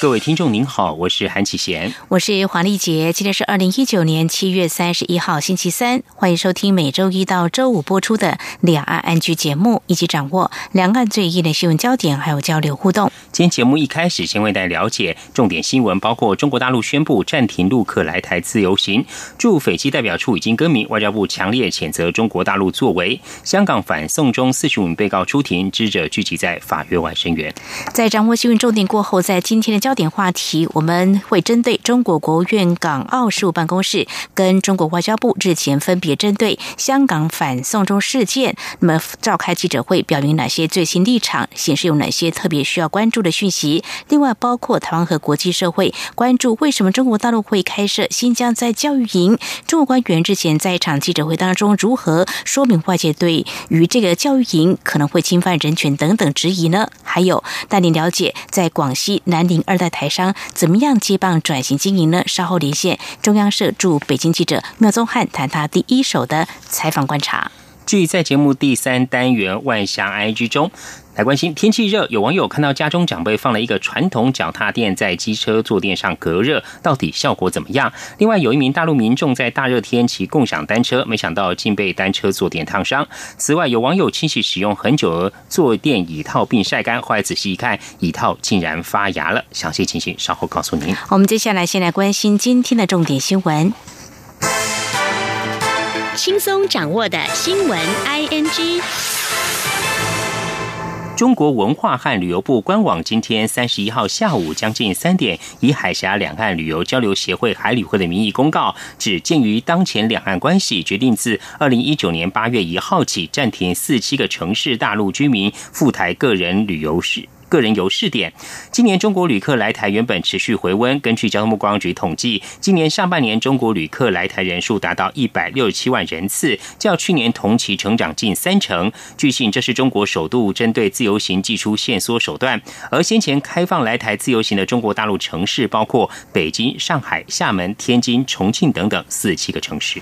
各位听众您好，我是韩启贤，我是黄丽杰。今天是二零一九年七月三十一号星期三，欢迎收听每周一到周五播出的两岸安居节目，以及掌握两岸最热的新闻焦点，还有交流互动。今天节目一开始，先为大家了解重点新闻，包括中国大陆宣布暂停陆客来台自由行，驻斐济代表处已经更名，外交部强烈谴责中国大陆作为。香港反送中四十五名被告出庭，知者聚集在法院外声援。在掌握新闻重点过后，在今天的焦点话题，我们会针对中国国务院港澳事务办公室跟中国外交部日前分别针对香港反送中事件，那么召开记者会，表明哪些最新立场，显示有哪些特别需要关注的讯息。另外，包括台湾和国际社会关注为什么中国大陆会开设新疆在教育营，中国官员日前在一场记者会当中如何说明外界对于这个教育营可能会侵犯人权等等质疑呢？还有带您了解在广西南。宁二代台商怎么样接棒转型经营呢？稍后连线中央社驻北京记者缪宗汉，谈他第一手的采访观察。据在节目第三单元万象 IG 中。来关心天气热，有网友看到家中长辈放了一个传统脚踏垫在机车坐垫上隔热，到底效果怎么样？另外，有一名大陆民众在大热天骑共享单车，没想到竟被单车坐垫烫伤。此外，有网友清洗使用很久的坐垫椅套并晒干，后来仔细一看，椅套竟然发芽了。详细情形稍后告诉您。我们接下来先来关心今天的重点新闻，轻松掌握的新闻 ING。中国文化和旅游部官网今天三十一号下午将近三点，以海峡两岸旅游交流协会海旅会的名义公告，指鉴于当前两岸关系，决定自二零一九年八月一号起暂停四七个城市大陆居民赴台个人旅游史。个人游试点，今年中国旅客来台原本持续回温。根据交通部观光局统计，今年上半年中国旅客来台人数达到一百六十七万人次，较去年同期成长近三成。据信，这是中国首度针对自由行祭出限缩手段。而先前开放来台自由行的中国大陆城市，包括北京、上海、厦门、天津、重庆等等四七个城市。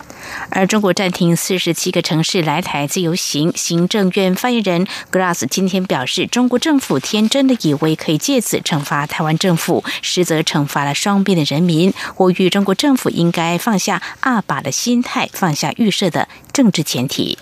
而中国暂停四十七个城市来台自由行，行政院发言人 Glass 今天表示，中国政府天真。真的以为可以借此惩罚台湾政府，实则惩罚了双边的人民。呼吁中国政府应该放下二把的心态，放下预设的政治前提。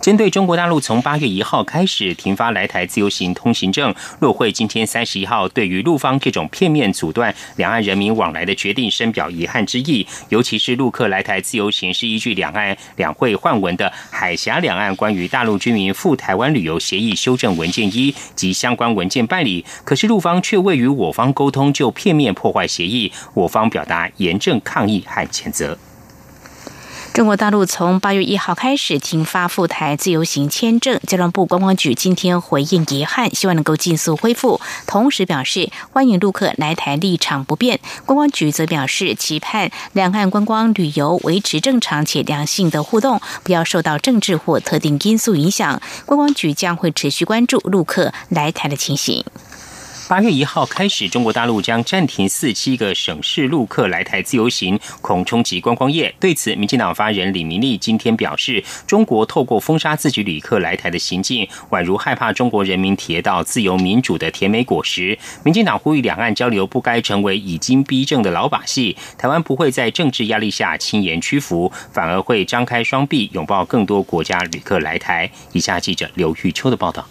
针对中国大陆从八月一号开始停发来台自由行通行证，陆会今天三十一号对于陆方这种片面阻断两岸人民往来的决定深表遗憾之意。尤其是陆客来台自由行是依据两岸两会换文的《海峡两岸关于大陆居民赴台湾旅游协议修正文件一》及相关文件办理，可是陆方却未与我方沟通就片面破坏协议，我方表达严正抗议和谴责。中国大陆从八月一号开始停发赴台自由行签证，交通部观光局今天回应遗憾，希望能够尽速恢复，同时表示欢迎陆客来台，立场不变。观光局则表示期盼两岸观光旅游维持正常且良性的互动，不要受到政治或特定因素影响。观光局将会持续关注陆客来台的情形。八月一号开始，中国大陆将暂停四七个省市陆客来台自由行，恐冲击观光业。对此，民进党发言人李明利今天表示，中国透过封杀自己旅客来台的行径，宛如害怕中国人民体验到自由民主的甜美果实。民进党呼吁两岸交流不该成为已经逼政的老把戏，台湾不会在政治压力下轻言屈服，反而会张开双臂拥抱更多国家旅客来台。以下记者刘玉秋的报道。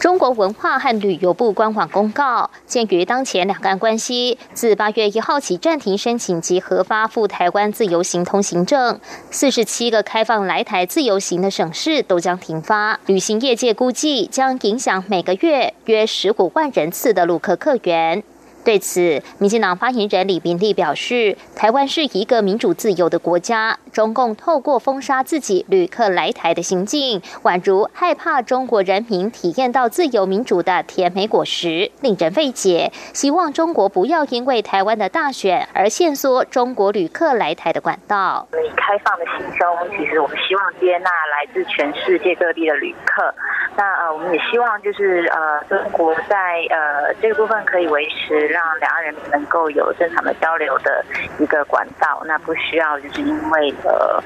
中国文化和旅游部官网公告，鉴于当前两岸关系，自八月一号起暂停申请及核发赴台湾自由行通行证，四十七个开放来台自由行的省市都将停发。旅行业界估计，将影响每个月约十五万人次的陆客客源。对此，民进党发言人李明利表示，台湾是一个民主自由的国家，中共透过封杀自己旅客来台的行径，宛如害怕中国人民体验到自由民主的甜美果实，令人费解。希望中国不要因为台湾的大选而限缩中国旅客来台的管道。以开放的心胸，其实我们希望接纳来自全世界各地的旅客。那呃，我们也希望就是呃，中国在呃这个部分可以维持让两岸人民能够有正常的交流的一个管道，那不需要就是因为呃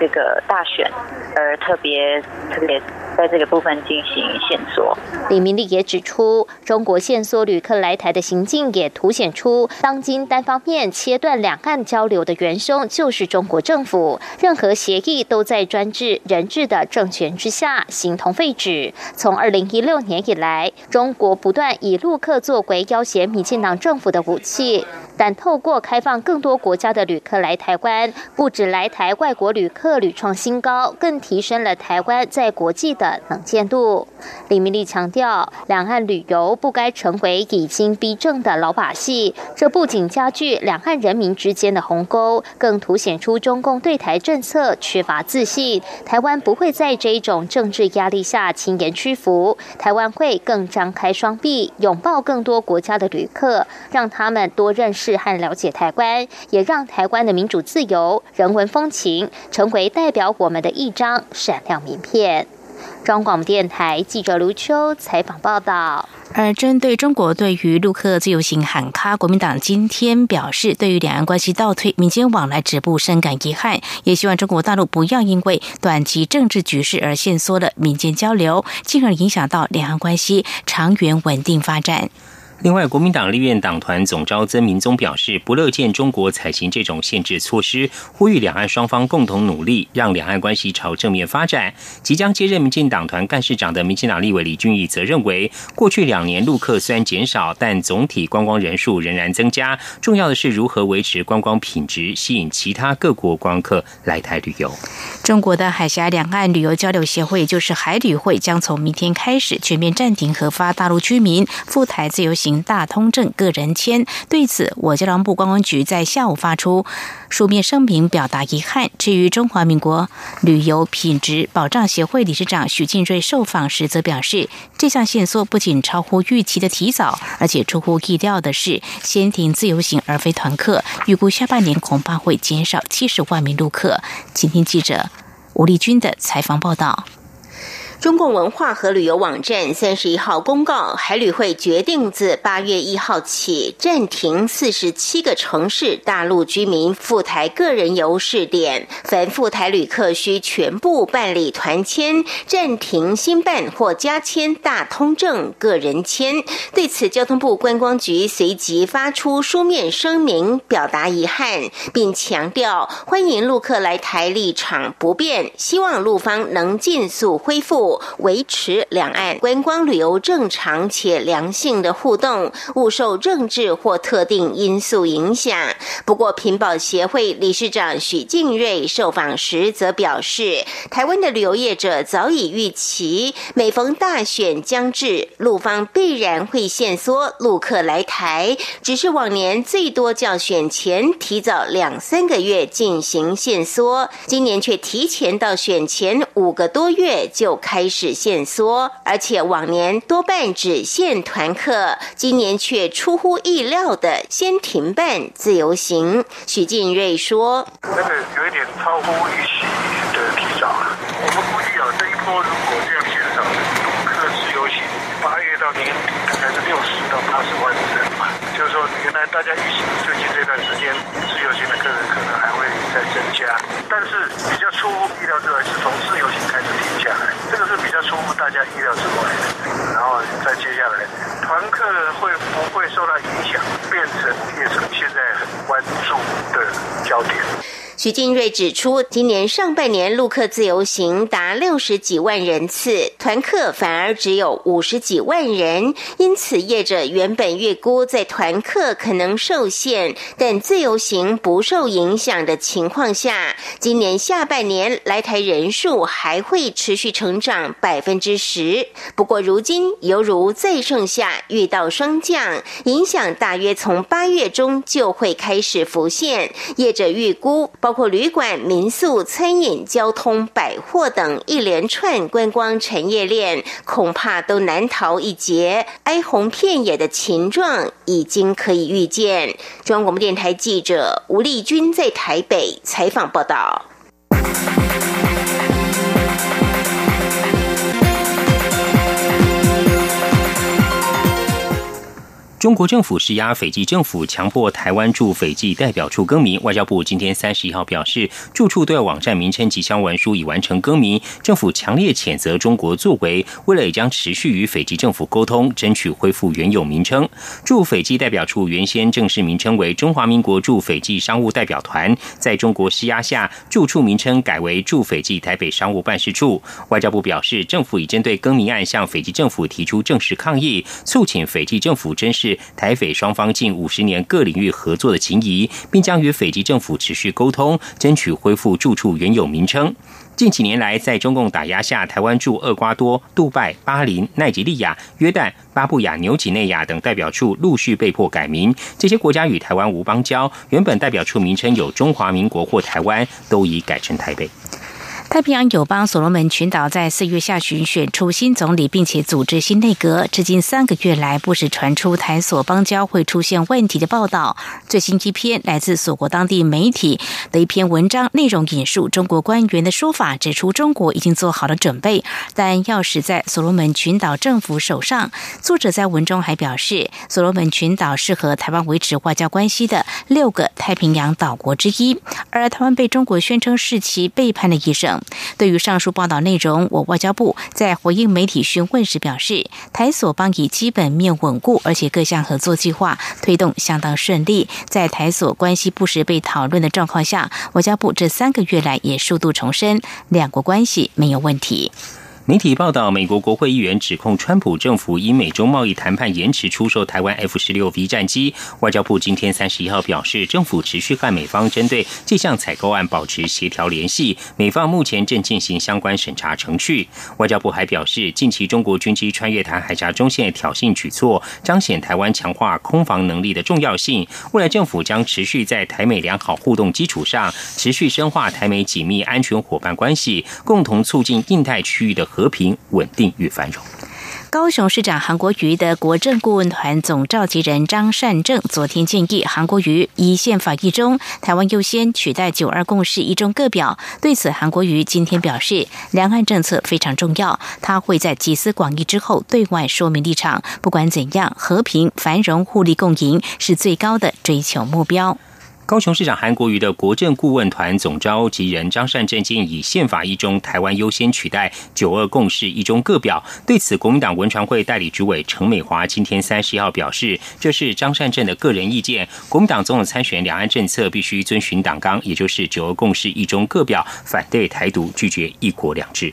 这个大选而特别特别。在这个部分进行线索。李明利也指出，中国线索旅客来台的行径，也凸显出当今单方面切断两岸交流的元凶就是中国政府。任何协议都在专制人治的政权之下形同废纸。从二零一六年以来，中国不断以陆客作为要挟民进党政府的武器。但透过开放更多国家的旅客来台湾，不止来台外国旅客屡创新高，更提升了台湾在国际的能见度。李明利强调，两岸旅游不该成为已经逼政的老把戏，这不仅加剧两岸人民之间的鸿沟，更凸显出中共对台政策缺乏自信。台湾不会在这种政治压力下轻言屈服，台湾会更张开双臂，拥抱更多国家的旅客，让他们多认识。和了解台湾，也让台湾的民主自由、人文风情成为代表我们的一张闪亮名片。中广电台记者卢秋采访报道。而针对中国对于陆客自由行喊卡，国民党今天表示，对于两岸关系倒退、民间往来止步，深感遗憾，也希望中国大陆不要因为短期政治局势而限缩了民间交流，进而影响到两岸关系长远稳定发展。另外，国民党立院党团总召曾明宗表示，不乐见中国采行这种限制措施，呼吁两岸双方共同努力，让两岸关系朝正面发展。即将接任民进党团干事长的民进党立委李俊毅则认为，过去两年陆客虽然减少，但总体观光人数仍然增加。重要的是如何维持观光品质，吸引其他各国观光客来台旅游。中国的海峡两岸旅游交流协会，就是海旅会，将从明天开始全面暂停核发大陆居民赴台自由行。大通证个人签，对此，我交通部观光局在下午发出书面声明，表达遗憾。至于中华民国旅游品质保障协会理事长许进瑞受访时则表示，这项线索不仅超乎预期的提早，而且出乎意料的是，先停自由行而非团客，预估下半年恐怕会减少七十万名陆客。今天记者吴丽君的采访报道。中共文化和旅游网站三十一号公告，海旅会决定自八月一号起暂停四十七个城市大陆居民赴台个人游试点，凡赴台旅客需全部办理团签，暂停新办或加签大通证个人签。对此，交通部观光局随即发出书面声明，表达遗憾，并强调欢迎陆客来台立场不变，希望陆方能尽速恢复。维持两岸观光旅游正常且良性的互动，勿受政治或特定因素影响。不过，屏保协会理事长许敬瑞受访时则表示，台湾的旅游业者早已预期，每逢大选将至，陆方必然会限缩陆客来台，只是往年最多较选前提早两三个月进行限缩，今年却提前到选前五个多月就开。开始限缩，而且往年多半只限团客，今年却出乎意料的先停办自由行。许进瑞说：“那个有一点超乎预期的提早，我们估计啊，这一波如果这样减少，陆客自由行八月到年底大概是六十到八十万人嘛，就是说原来大家预期最近这段时间自由行的客人可能还会再增加，但是比较出乎意料之外是从自由行开始停下来。”这个是比较出乎大家意料之外的，然后再接下来，团客会不会受到影响，变成变成现在很关注的焦点。徐金瑞指出，今年上半年陆客自由行达六十几万人次，团客反而只有五十几万人，因此业者原本预估在团客可能受限，但自由行不受影响的情况下，今年下半年来台人数还会持续成长百分之十。不过如今犹如再盛夏遇到霜降，影响大约从八月中就会开始浮现。业者预估包括旅馆、民宿、餐饮、交通、百货等一连串观光产业链，恐怕都难逃一劫。哀鸿遍野的情状已经可以预见。中央广播电台记者吴丽君在台北采访报道。中国政府施压斐济政府，强迫台湾驻斐济代表处更名。外交部今天三十一号表示，驻处对网站名称及相文书已完成更名。政府强烈谴责中国作为，未来也将持续与斐济政府沟通，争取恢复原有名称。驻斐济代表处原先正式名称为中华民国驻斐济商务代表团，在中国施压下，驻处名称改为驻斐济台北商务办事处。外交部表示，政府已针对更名案向斐济政府提出正式抗议，促请斐济政府珍视。台匪双方近五十年各领域合作的情谊，并将与斐济政府持续沟通，争取恢复住处原有名称。近几年来，在中共打压下，台湾驻厄瓜多、杜拜、巴林、奈及利亚、约旦、巴布亚、纽几内亚等代表处陆续被迫改名。这些国家与台湾无邦交，原本代表处名称有中华民国或台湾，都已改成台北。太平洋友邦所罗门群岛在四月下旬选出新总理，并且组织新内阁。至今三个月来，不时传出台所邦交会出现问题的报道。最新一篇来自所国当地媒体的一篇文章，内容引述中国官员的说法，指出中国已经做好了准备，但钥匙在所罗门群岛政府手上。作者在文中还表示，所罗门群岛是和台湾维持外交关系的六个太平洋岛国之一，而台湾被中国宣称是其背叛的一省。对于上述报道内容，我外交部在回应媒体询问时表示，台所邦以基本面稳固，而且各项合作计划推动相当顺利。在台所关系不时被讨论的状况下，外交部这三个月来也数度重申，两国关系没有问题。媒体报道，美国国会议员指控川普政府以美中贸易谈判延迟出售台湾 F 十六 V 战机。外交部今天三十一号表示，政府持续和美方针对这项采购案保持协调联系，美方目前正进行相关审查程序。外交部还表示，近期中国军机穿越台海峡中线挑衅举措，彰显台湾强化空防能力的重要性。未来政府将持续在台美良好互动基础上，持续深化台美紧密安全伙伴关系，共同促进印太区域的。和和平、稳定与繁荣。高雄市长韩国瑜的国政顾问团总召集人张善政昨天建议，韩国瑜以宪法一中、台湾优先取代九二共识一中各表。对此，韩国瑜今天表示，两岸政策非常重要，他会在集思广益之后对外说明立场。不管怎样，和平、繁荣、互利共赢是最高的追求目标。高雄市长韩国瑜的国政顾问团总召集人张善政建议，宪法一中、台湾优先取代九二共识一中各表。对此，国民党文传会代理主委陈美华今天三十一号表示，这是张善政的个人意见。国民党总统参选两岸政策必须遵循党纲，也就是九二共识一中各表，反对台独，拒绝一国两制。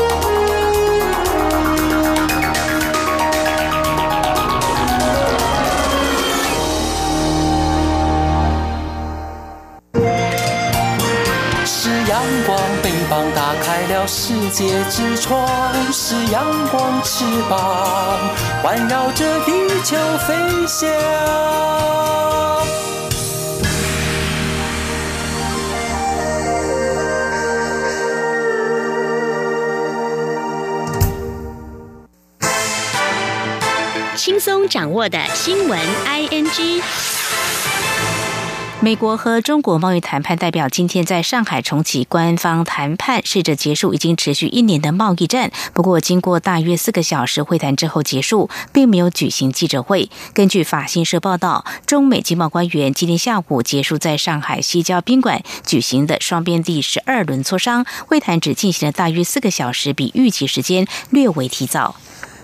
阳光，翅膀打开了世界之窗；是阳光，翅膀环绕着地球飞翔。轻松掌握的新闻，I N G。美国和中国贸易谈判代表今天在上海重启官方谈判，试着结束已经持续一年的贸易战。不过，经过大约四个小时会谈之后结束，并没有举行记者会。根据法新社报道，中美经贸官员今天下午结束在上海西郊宾馆举行的双边第十二轮磋商会谈，只进行了大约四个小时，比预期时间略为提早。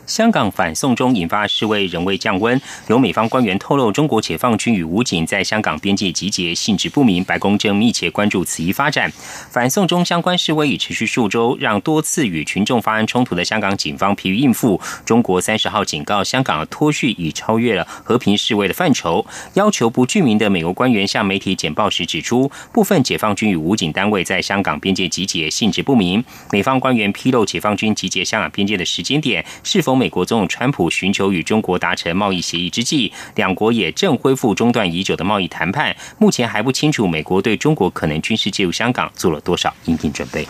香港反送中引发示威仍未降温，有美方官员透露，中国解放军与武警在香港边界集结性质不明。白宫正密切关注此一发展。反送中相关示威已持续数周，让多次与群众发生冲突的香港警方疲于应付。中国三十号警告，香港的脱序已超越了和平示威的范畴，要求不具名的美国官员向媒体简报时指出，部分解放军与武警单位在香港边界集结性质不明。美方官员披露解放军集结香港边界的时间点是否？美国总统川普寻求与中国达成贸易协议之际，两国也正恢复中断已久的贸易谈判。目前还不清楚美国对中国可能军事介入香港做了多少应应准备。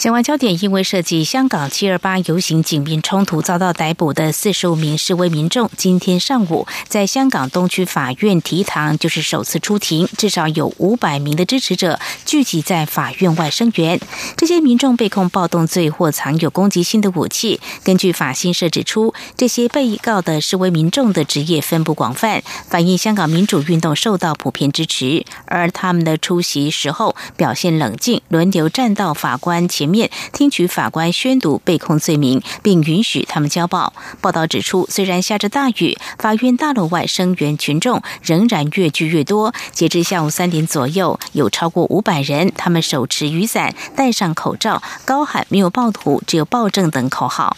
相关焦点因为涉及香港七二八游行警民冲突遭到逮捕的四十五名示威民众，今天上午在香港东区法院提堂，就是首次出庭。至少有五百名的支持者聚集在法院外声援。这些民众被控暴动罪或藏有攻击性的武器。根据法新社指出，这些被告的示威民众的职业分布广泛，反映香港民主运动受到普遍支持。而他们的出席时候表现冷静，轮流站到法官前。面听取法官宣读被控罪名，并允许他们交报。报道指出，虽然下着大雨，法院大楼外声援群众仍然越聚越多。截至下午三点左右，有超过五百人，他们手持雨伞，戴上口罩，高喊“没有暴徒，只有暴政”等口号。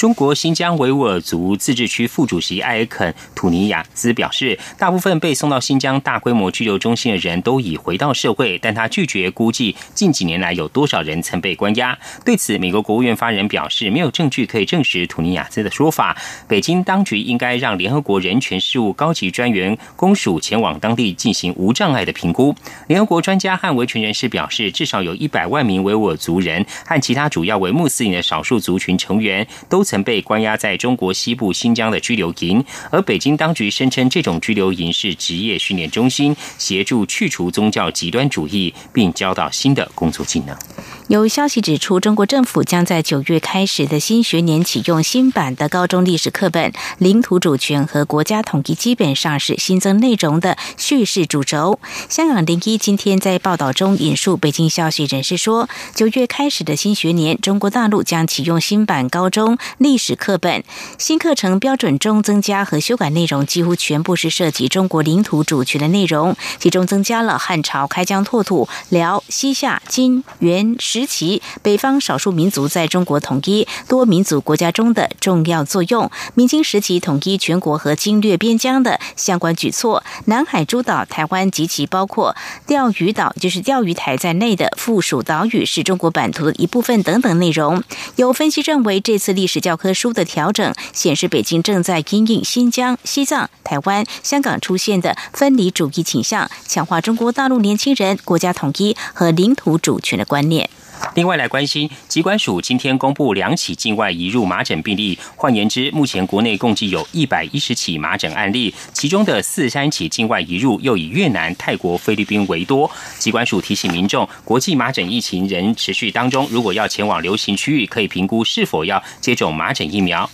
中国新疆维吾尔族自治区副主席艾尔肯·土尼亚兹表示，大部分被送到新疆大规模拘留中心的人都已回到社会，但他拒绝估计近几年来有多少人曾被关押。对此，美国国务院发言人表示，没有证据可以证实土尼亚兹的说法。北京当局应该让联合国人权事务高级专员公署前往当地进行无障碍的评估。联合国专家和维权人士表示，至少有一百万名维吾尔族人和其他主要为穆斯林的少数族群成员都。曾被关押在中国西部新疆的拘留营，而北京当局声称这种拘留营是职业训练中心，协助去除宗教极端主义，并教导新的工作技能。有消息指出，中国政府将在九月开始的新学年启用新版的高中历史课本，领土主权和国家统一基本上是新增内容的叙事主轴。香港零一今天在报道中引述北京消息人士说，九月开始的新学年，中国大陆将启用新版高中历史课本，新课程标准中增加和修改内容几乎全部是涉及中国领土主权的内容，其中增加了汉朝开疆拓土、辽、西夏、金、元、时。时期，北方少数民族在中国统一多民族国家中的重要作用，明清时期统一全国和侵略边疆的相关举措，南海诸岛、台湾及其包括钓鱼岛，就是钓鱼台在内的附属岛屿是中国版图的一部分等等内容。有分析认为，这次历史教科书的调整显示，北京正在因应新疆、西藏、台湾、香港出现的分离主义倾向，强化中国大陆年轻人国家统一和领土主权的观念。另外来关心，疾管署今天公布两起境外移入麻疹病例，换言之，目前国内共计有一百一十起麻疹案例，其中的四三起境外移入又以越南、泰国、菲律宾为多。疾管署提醒民众，国际麻疹疫情仍持续当中，如果要前往流行区域，可以评估是否要接种麻疹疫苗。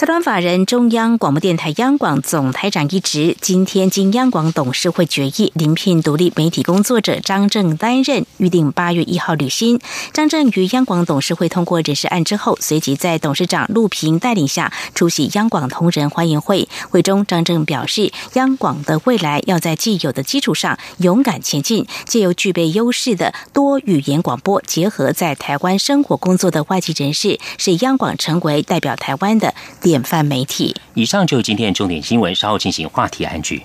财团法人中央广播电台央广总台长一职，今天经央广董事会决议，临聘独立媒体工作者张正担任，预定八月一号履新。张正于央广董事会通过人事案之后，随即在董事长陆平带领下出席央广同仁欢迎会。会中，张正表示，央广的未来要在既有的基础上勇敢前进，借由具备优势的多语言广播，结合在台湾生活工作的外籍人士，使央广成为代表台湾的。典范媒体。以上就是今天的重点新闻，稍后进行话题安居。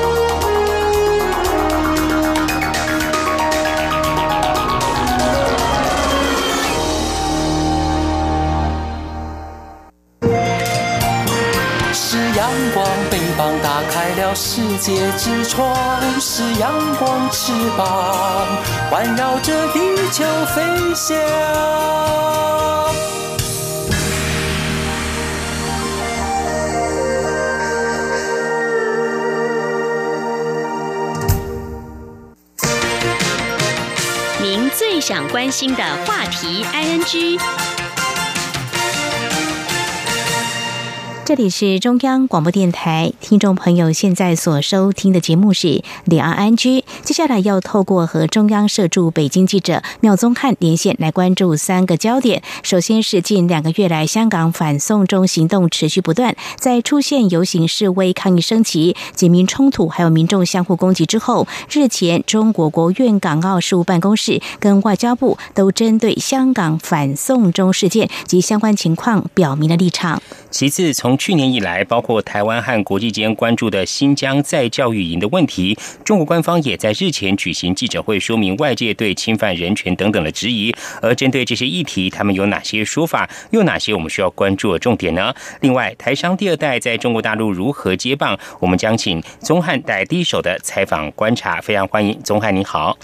阳光，翅膀打开了世界之窗，是阳光翅膀，环绕着地球飞翔。您最想关心的话题，ING。这里是中央广播电台，听众朋友现在所收听的节目是《两岸安居》。接下来要透过和中央社驻北京记者廖宗汉连线，来关注三个焦点。首先是近两个月来，香港反送中行动持续不断，在出现游行示威、抗议升级、警民冲突，还有民众相互攻击之后，日前中国国务院港澳事务办公室跟外交部都针对香港反送中事件及相关情况表明了立场。其次，从从去年以来，包括台湾和国际间关注的新疆在教育营的问题，中国官方也在日前举行记者会，说明外界对侵犯人权等等的质疑。而针对这些议题，他们有哪些说法？又哪些我们需要关注的重点呢？另外，台商第二代在中国大陆如何接棒？我们将请宗汉带第一手的采访观察。非常欢迎宗汉，你好。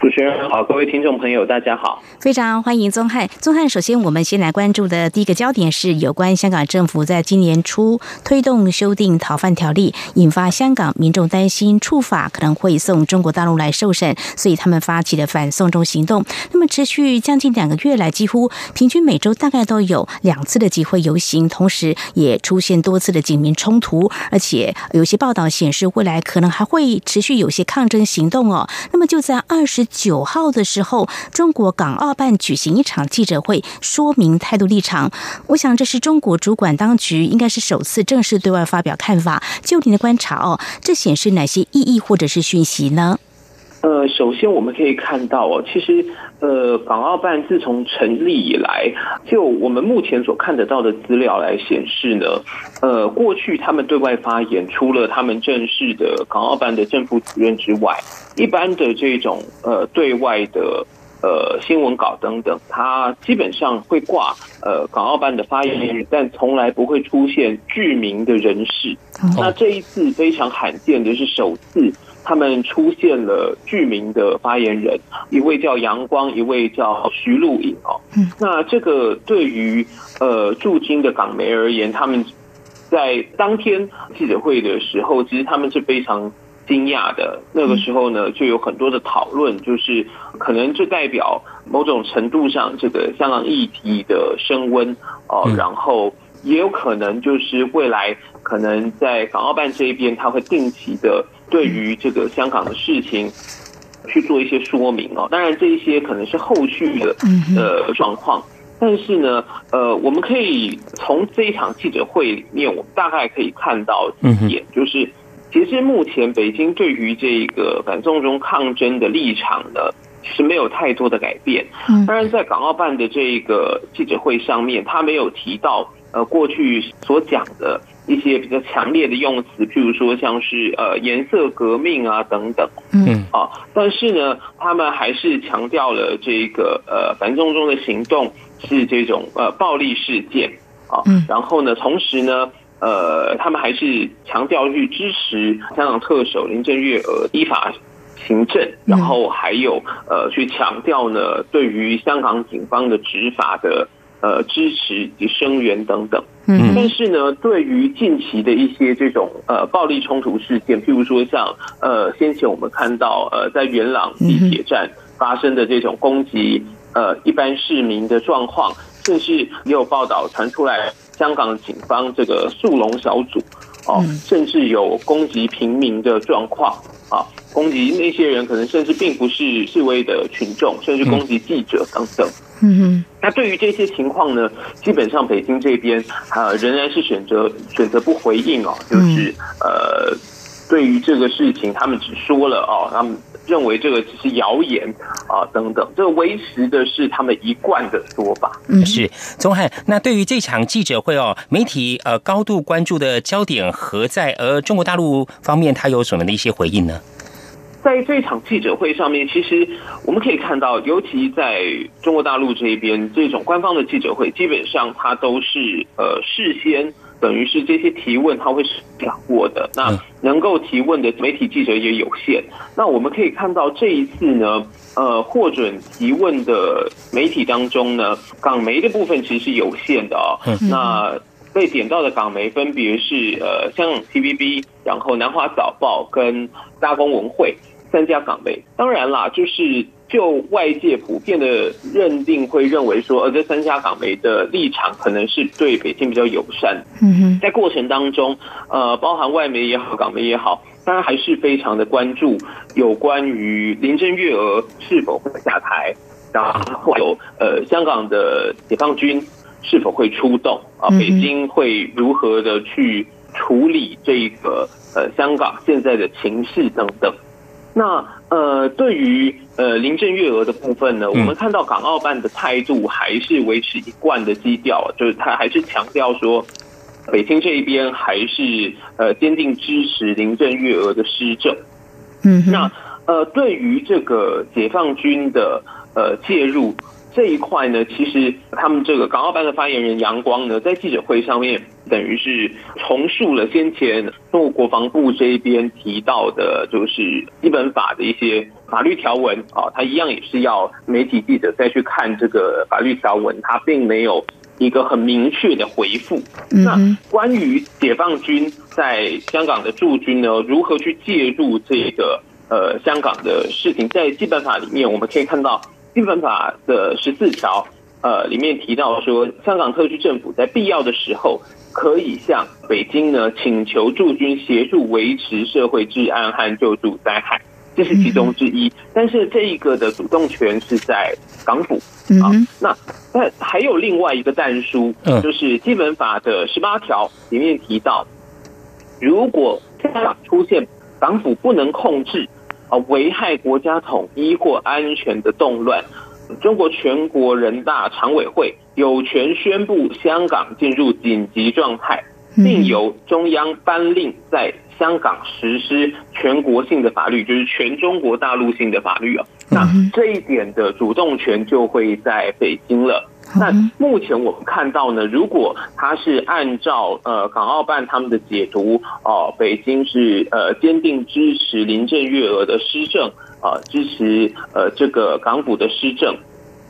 主持人好，各位听众朋友，大家好，非常欢迎宗汉。宗汉，首先我们先来关注的第一个焦点是有关香港政府在今年初推动修订逃犯条例，引发香港民众担心触法可能会送中国大陆来受审，所以他们发起了反送中行动。那么持续将近两个月来，几乎平均每周大概都有两次的集会游行，同时也出现多次的警民冲突，而且有些报道显示未来可能还会持续有些抗争行动哦。那么就在二十。九号的时候，中国港澳办举行一场记者会，说明态度立场。我想这是中国主管当局应该是首次正式对外发表看法。就您的观察哦，这显示哪些意义或者是讯息呢？呃，首先我们可以看到哦，其实呃，港澳办自从成立以来，就我们目前所看得到的资料来显示呢，呃，过去他们对外发言，除了他们正式的港澳办的正副主任之外，一般的这种呃对外的呃新闻稿等等，它基本上会挂呃港澳办的发言人，但从来不会出现具名的人士。那这一次非常罕见的是首次。他们出现了具名的发言人，一位叫杨光，一位叫徐露颖哦。嗯，那这个对于呃驻京的港媒而言，他们在当天记者会的时候，其实他们是非常惊讶的。那个时候呢，就有很多的讨论，就是可能这代表某种程度上这个香港议题的升温哦，然后也有可能就是未来可能在港澳办这一边，他会定期的。对于这个香港的事情去做一些说明哦，当然这一些可能是后续的呃状况，但是呢，呃，我们可以从这一场记者会里面，我们大概可以看到一点，就是其实目前北京对于这个反送中抗争的立场呢，其实没有太多的改变。当然，在港澳办的这个记者会上面，他没有提到呃过去所讲的。一些比较强烈的用词，譬如说像是呃颜色革命啊等等，嗯。啊，但是呢，他们还是强调了这个呃反送中的行动是这种呃暴力事件。啊，然后呢，同时呢，呃，他们还是强调去支持香港特首林郑月娥依法行政，然后还有呃去强调呢，对于香港警方的执法的。呃，支持以及声援等等，嗯，但是呢，对于近期的一些这种呃暴力冲突事件，譬如说像呃先前我们看到呃在元朗地铁站发生的这种攻击呃一般市民的状况，甚至也有报道传出来，香港警方这个速龙小组哦，甚至有攻击平民的状况啊，攻击那些人可能甚至并不是示威的群众，甚至攻击记者等等。嗯。哼，那对于这些情况呢，基本上北京这边呃仍然是选择选择不回应哦，就是呃对于这个事情，他们只说了哦，他们认为这个只是谣言啊等等，这个维持的是他们一贯的说法。嗯，是钟汉。那对于这场记者会哦，媒体呃高度关注的焦点何在？而中国大陆方面，他有什么的一些回应呢？在这场记者会上面，其实我们可以看到，尤其在中国大陆这边，这种官方的记者会，基本上它都是呃事先等于是这些提问他会是掌握的，那能够提问的媒体记者也有限。那我们可以看到这一次呢，呃，获准提问的媒体当中呢，港媒的部分其实是有限的哦。那被点到的港媒分别是呃，像 TVB，然后南华早报跟大公文汇三家港媒。当然啦，就是就外界普遍的认定，会认为说，呃，这三家港媒的立场可能是对北京比较友善。嗯哼，在过程当中，呃，包含外媒也好，港媒也好，当然还是非常的关注有关于林郑月娥是否会下台，然后有呃香港的解放军。是否会出动啊？北京会如何的去处理这个呃香港现在的情势等等？那呃，对于呃林郑月娥的部分呢，我们看到港澳办的态度还是维持一贯的基调，就是他还是强调说，北京这一边还是呃坚定支持林郑月娥的施政。嗯，那呃，对于这个解放军的呃介入。这一块呢，其实他们这个港澳办的发言人杨光呢，在记者会上面，等于是重述了先前中国国防部这边提到的，就是基本法的一些法律条文啊，它一样也是要媒体记者再去看这个法律条文，它并没有一个很明确的回复。那关于解放军在香港的驻军呢，如何去介入这个呃香港的事情，在基本法里面我们可以看到。基本法的十四条，呃，里面提到说，香港特区政府在必要的时候，可以向北京呢请求驻军协助维持社会治安和救助灾害，这是其中之一。但是这一个的主动权是在港府啊。那但还有另外一个弹书，就是基本法的十八条里面提到，如果香港出现港府不能控制。啊，危害国家统一或安全的动乱，中国全国人大常委会有权宣布香港进入紧急状态，并由中央颁令在香港实施全国性的法律，就是全中国大陆性的法律啊。那这一点的主动权就会在北京了。那目前我们看到呢，如果他是按照呃港澳办他们的解读哦，北京是呃坚定支持林郑月娥的施政啊，支持呃这个港府的施政，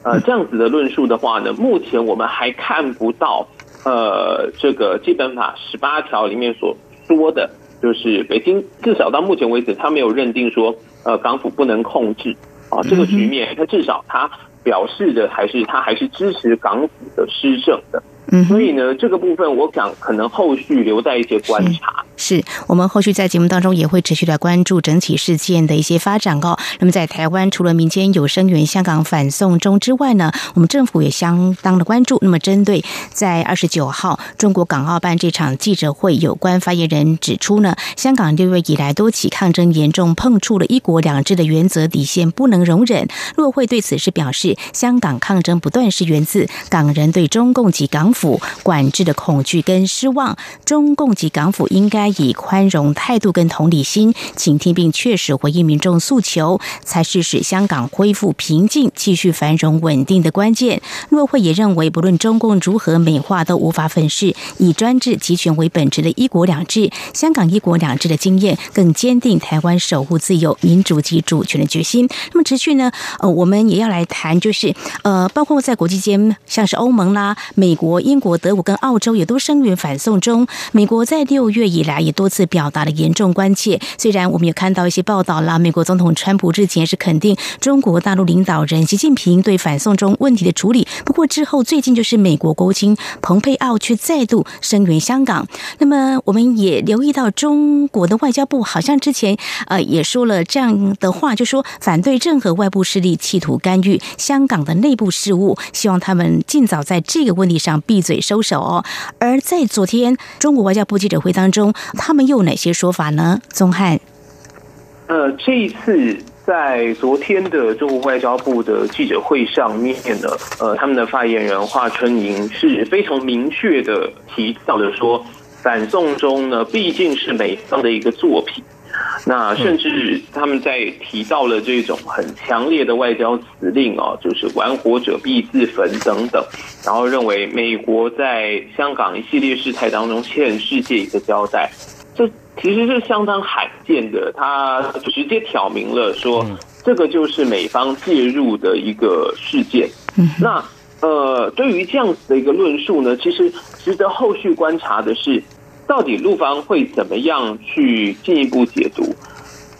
呃这样子的论述的话呢，目前我们还看不到呃这个基本法十八条里面所说的，就是北京至少到目前为止，他没有认定说呃港府不能控制啊这个局面，他至少他。表示的还是他还是支持港府的施政的，嗯，所以呢，这个部分我想可能后续留在一些观察。是我们后续在节目当中也会持续来关注整体事件的一些发展哦。那么在台湾，除了民间有声援香港反送中之外呢，我们政府也相当的关注。那么针对在二十九号中国港澳办这场记者会，有关发言人指出呢，香港六月以来多起抗争严重碰触了一国两制的原则底线，不能容忍。陆会对此是表示，香港抗争不断是源自港人对中共及港府管制的恐惧跟失望。中共及港府应该。以宽容态度跟同理心倾听并确实回应民众诉求，才是使香港恢复平静、继续繁荣稳定的关键。陆会也认为，不论中共如何美化，都无法粉饰以专制集权为本质的一国两制。香港一国两制的经验，更坚定台湾守护自由、民主及主权的决心。那么，持续呢？呃，我们也要来谈，就是呃，包括在国际间，像是欧盟啦、美国、英国、德国跟澳洲，也都声援反送中。美国在六月以来。也多次表达了严重关切。虽然我们有看到一些报道啦，美国总统川普日前是肯定中国大陆领导人习近平对反送中问题的处理。不过之后，最近就是美国国务卿蓬佩奥却再度声援香港。那么我们也留意到，中国的外交部好像之前呃也说了这样的话，就说反对任何外部势力企图干预香港的内部事务，希望他们尽早在这个问题上闭嘴收手哦。而在昨天中国外交部记者会当中。他们又有哪些说法呢？宗汉，呃，这一次在昨天的中国外交部的记者会上面呢，呃，他们的发言人华春莹是非常明确的提到的说，反送中呢毕竟是美方的一个作品，那甚至他们在提到了这种很强烈的外交辞令哦，就是玩火者必自焚等等，然后认为美国在香港一系列事态当中欠世界一个交代，这其实是相当罕见的。他直接挑明了说，这个就是美方介入的一个事件。那呃，对于这样子的一个论述呢，其实值得后续观察的是。到底陆方会怎么样去进一步解读？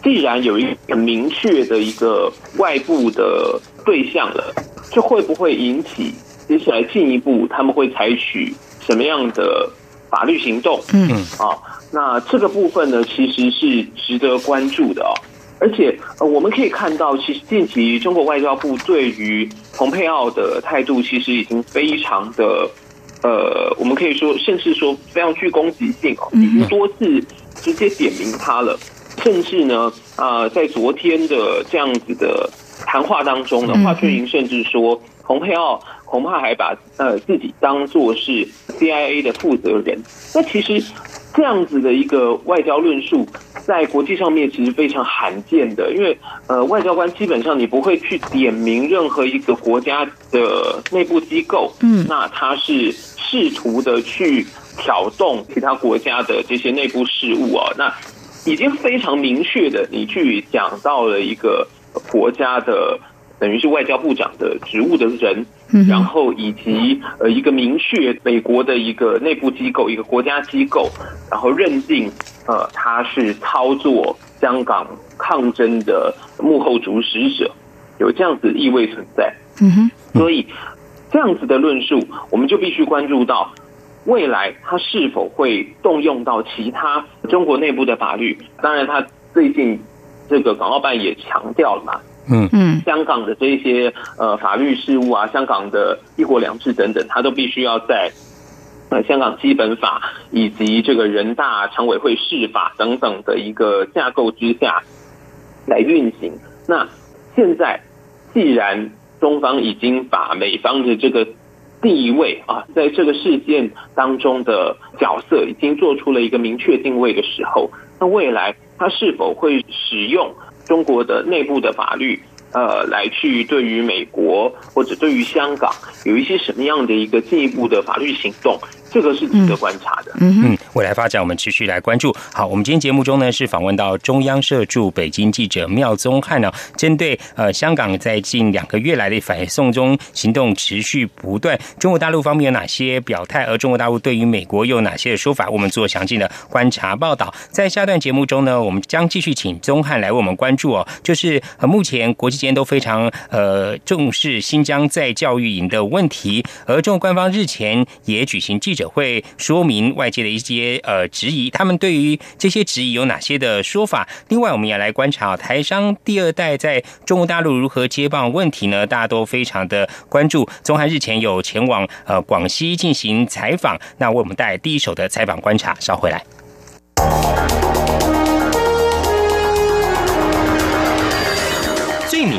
既然有一个明确的一个外部的对象了，这会不会引起接下来进一步他们会采取什么样的法律行动？嗯，啊，那这个部分呢，其实是值得关注的哦。而且呃，我们可以看到，其实近期中国外交部对于蓬佩奥的态度，其实已经非常的。呃，我们可以说，甚至说非常具攻击性哦，已经多次直接点名他了，甚至呢，啊，在昨天的这样子的谈话当中呢，华春莹甚至说，蓬佩奥恐怕还把呃自己当做是 CIA 的负责人。那其实这样子的一个外交论述。在国际上面其实非常罕见的，因为呃，外交官基本上你不会去点名任何一个国家的内部机构，嗯，那他是试图的去挑动其他国家的这些内部事务啊，那已经非常明确的，你去讲到了一个国家的。等于是外交部长的职务的人，然后以及呃一个明确美国的一个内部机构，一个国家机构，然后认定呃他是操作香港抗争的幕后主使者，有这样子意味存在。嗯哼，所以这样子的论述，我们就必须关注到未来他是否会动用到其他中国内部的法律。当然，他最近这个港澳办也强调了嘛。嗯嗯，香港的这些呃法律事务啊，香港的一国两制等等，它都必须要在呃香港基本法以及这个人大常委会释法等等的一个架构之下来运行。那现在既然中方已经把美方的这个地位啊，在这个事件当中的角色已经做出了一个明确定位的时候，那未来它是否会使用？中国的内部的法律，呃，来去对于美国或者对于香港有一些什么样的一个进一步的法律行动？这个是值得观察的。嗯，未来发展我们持续来关注。好，我们今天节目中呢是访问到中央社驻北京记者妙宗汉呢，针对呃香港在近两个月来的反送中行动持续不断，中国大陆方面有哪些表态，而中国大陆对于美国有哪些说法，我们做详尽的观察报道。在下段节目中呢，我们将继续请宗汉来为我们关注哦，就是呃目前国际间都非常呃重视新疆在教育营的问题，而中国官方日前也举行记者。者会说明外界的一些呃质疑，他们对于这些质疑有哪些的说法？另外，我们也来观察台商第二代在中国大陆如何接棒问题呢？大家都非常的关注。宗翰日前有前往呃广西进行采访，那为我们带来第一手的采访观察，稍回来。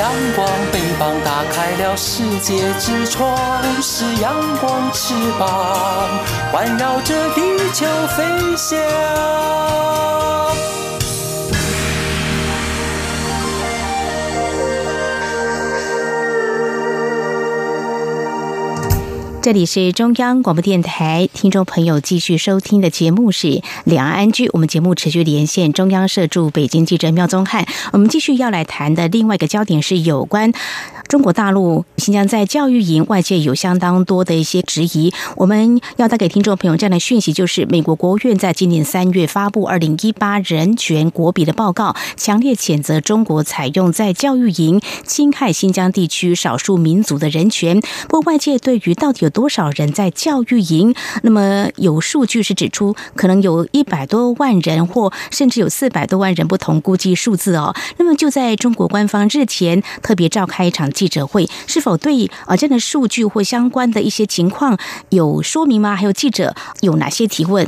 阳光，翅膀打开了世界之窗；是阳光翅膀，环绕着地球飞翔。这里是中央广播电台，听众朋友继续收听的节目是《两岸安居》。我们节目持续连线中央社驻北京记者廖宗汉。我们继续要来谈的另外一个焦点是有关中国大陆新疆在教育营，外界有相当多的一些质疑。我们要带给听众朋友这样的讯息，就是美国国务院在今年三月发布《二零一八人权国比》的报告，强烈谴责中国采用在教育营侵害新疆地区少数民族的人权。不过，外界对于到底有多少人在教育营？那么有数据是指出，可能有一百多万人，或甚至有四百多万人，不同估计数字哦。那么就在中国官方日前特别召开一场记者会，是否对啊这样的数据或相关的一些情况有说明吗？还有记者有哪些提问？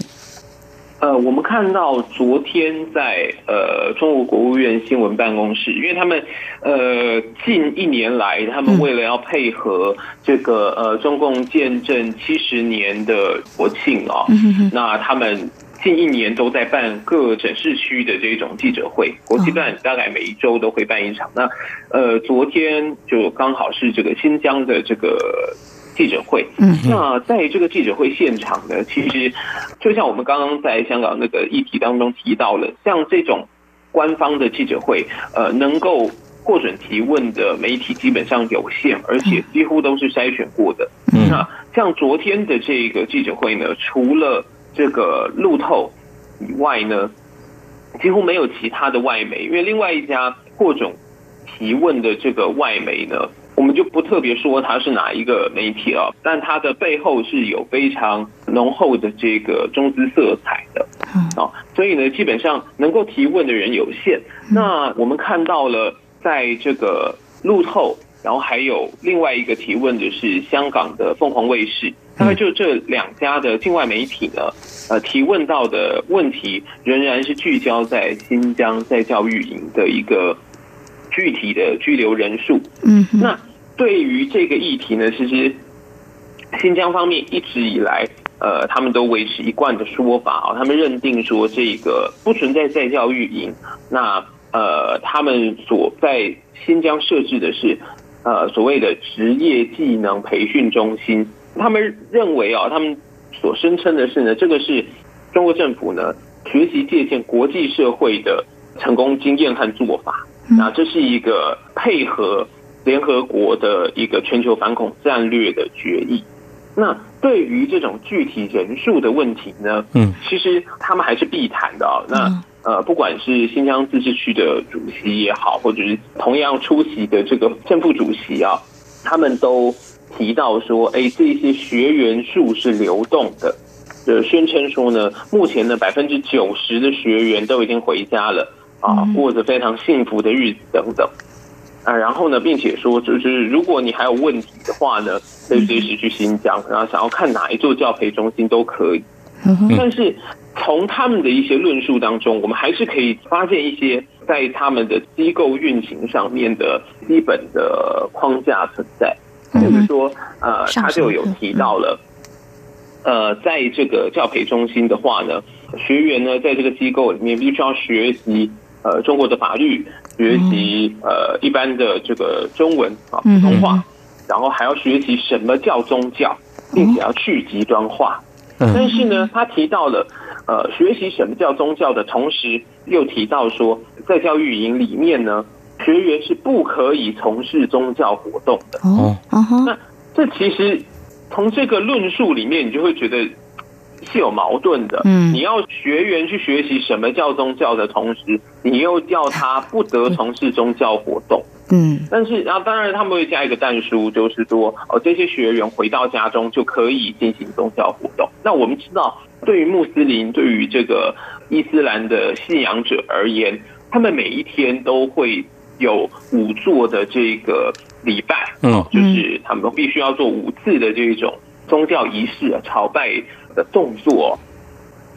呃，我们看到昨天在呃中国国务院新闻办公室，因为他们呃近一年来，他们为了要配合这个呃中共建政七十年的国庆啊，那他们近一年都在办各省市区的这种记者会，国际办大概每一周都会办一场。那呃昨天就刚好是这个新疆的这个。记者会，嗯，那在这个记者会现场呢，其实就像我们刚刚在香港那个议题当中提到了，像这种官方的记者会，呃，能够获准提问的媒体基本上有限，而且几乎都是筛选过的。那像昨天的这个记者会呢，除了这个路透以外呢，几乎没有其他的外媒，因为另外一家获准提问的这个外媒呢。我们就不特别说它是哪一个媒体了，但它的背后是有非常浓厚的这个中资色彩的，啊，所以呢，基本上能够提问的人有限。那我们看到了，在这个路透，然后还有另外一个提问的是香港的凤凰卫视，大概就这两家的境外媒体呢，呃，提问到的问题仍然是聚焦在新疆在教育营的一个。具体的拘留人数，嗯，那对于这个议题呢，其实新疆方面一直以来，呃，他们都维持一贯的说法啊，他们认定说这个不存在在教育营，那呃，他们所在新疆设置的是呃所谓的职业技能培训中心，他们认为啊，他们所声称的是呢，这个是中国政府呢学习借鉴国际社会的成功经验和做法。那这是一个配合联合国的一个全球反恐战略的决议。那对于这种具体人数的问题呢？嗯，其实他们还是必谈的啊。那呃，不管是新疆自治区的主席也好，或者是同样出席的这个正副主席啊，他们都提到说，哎，这些学员数是流动的，就宣称说呢，目前呢百分之九十的学员都已经回家了。啊，过着非常幸福的日子等等，啊，然后呢，并且说，就是如果你还有问题的话呢，可以随时去新疆，然后想要看哪一座教培中心都可以。但是从他们的一些论述当中，我们还是可以发现一些在他们的机构运行上面的基本的框架存在。比如说，呃，他就有提到了，呃，在这个教培中心的话呢，学员呢在这个机构里面必须要学习。呃，中国的法律学习，呃，一般的这个中文啊，普通话，然后还要学习什么叫宗教，并且要去极端化。但是呢，他提到了，呃，学习什么叫宗教的同时，又提到说，在教育营里面呢，学员是不可以从事宗教活动的。哦，那这其实从这个论述里面，你就会觉得。是有矛盾的。嗯，你要学员去学习什么叫宗教的同时，你又叫他不得从事宗教活动。嗯，但是然后当然他们会加一个战书，就是说哦，这些学员回到家中就可以进行宗教活动。那我们知道，对于穆斯林，对于这个伊斯兰的信仰者而言，他们每一天都会有五座的这个礼拜，嗯，就是他们必须要做五次的这种宗教仪式啊，朝拜。的动作，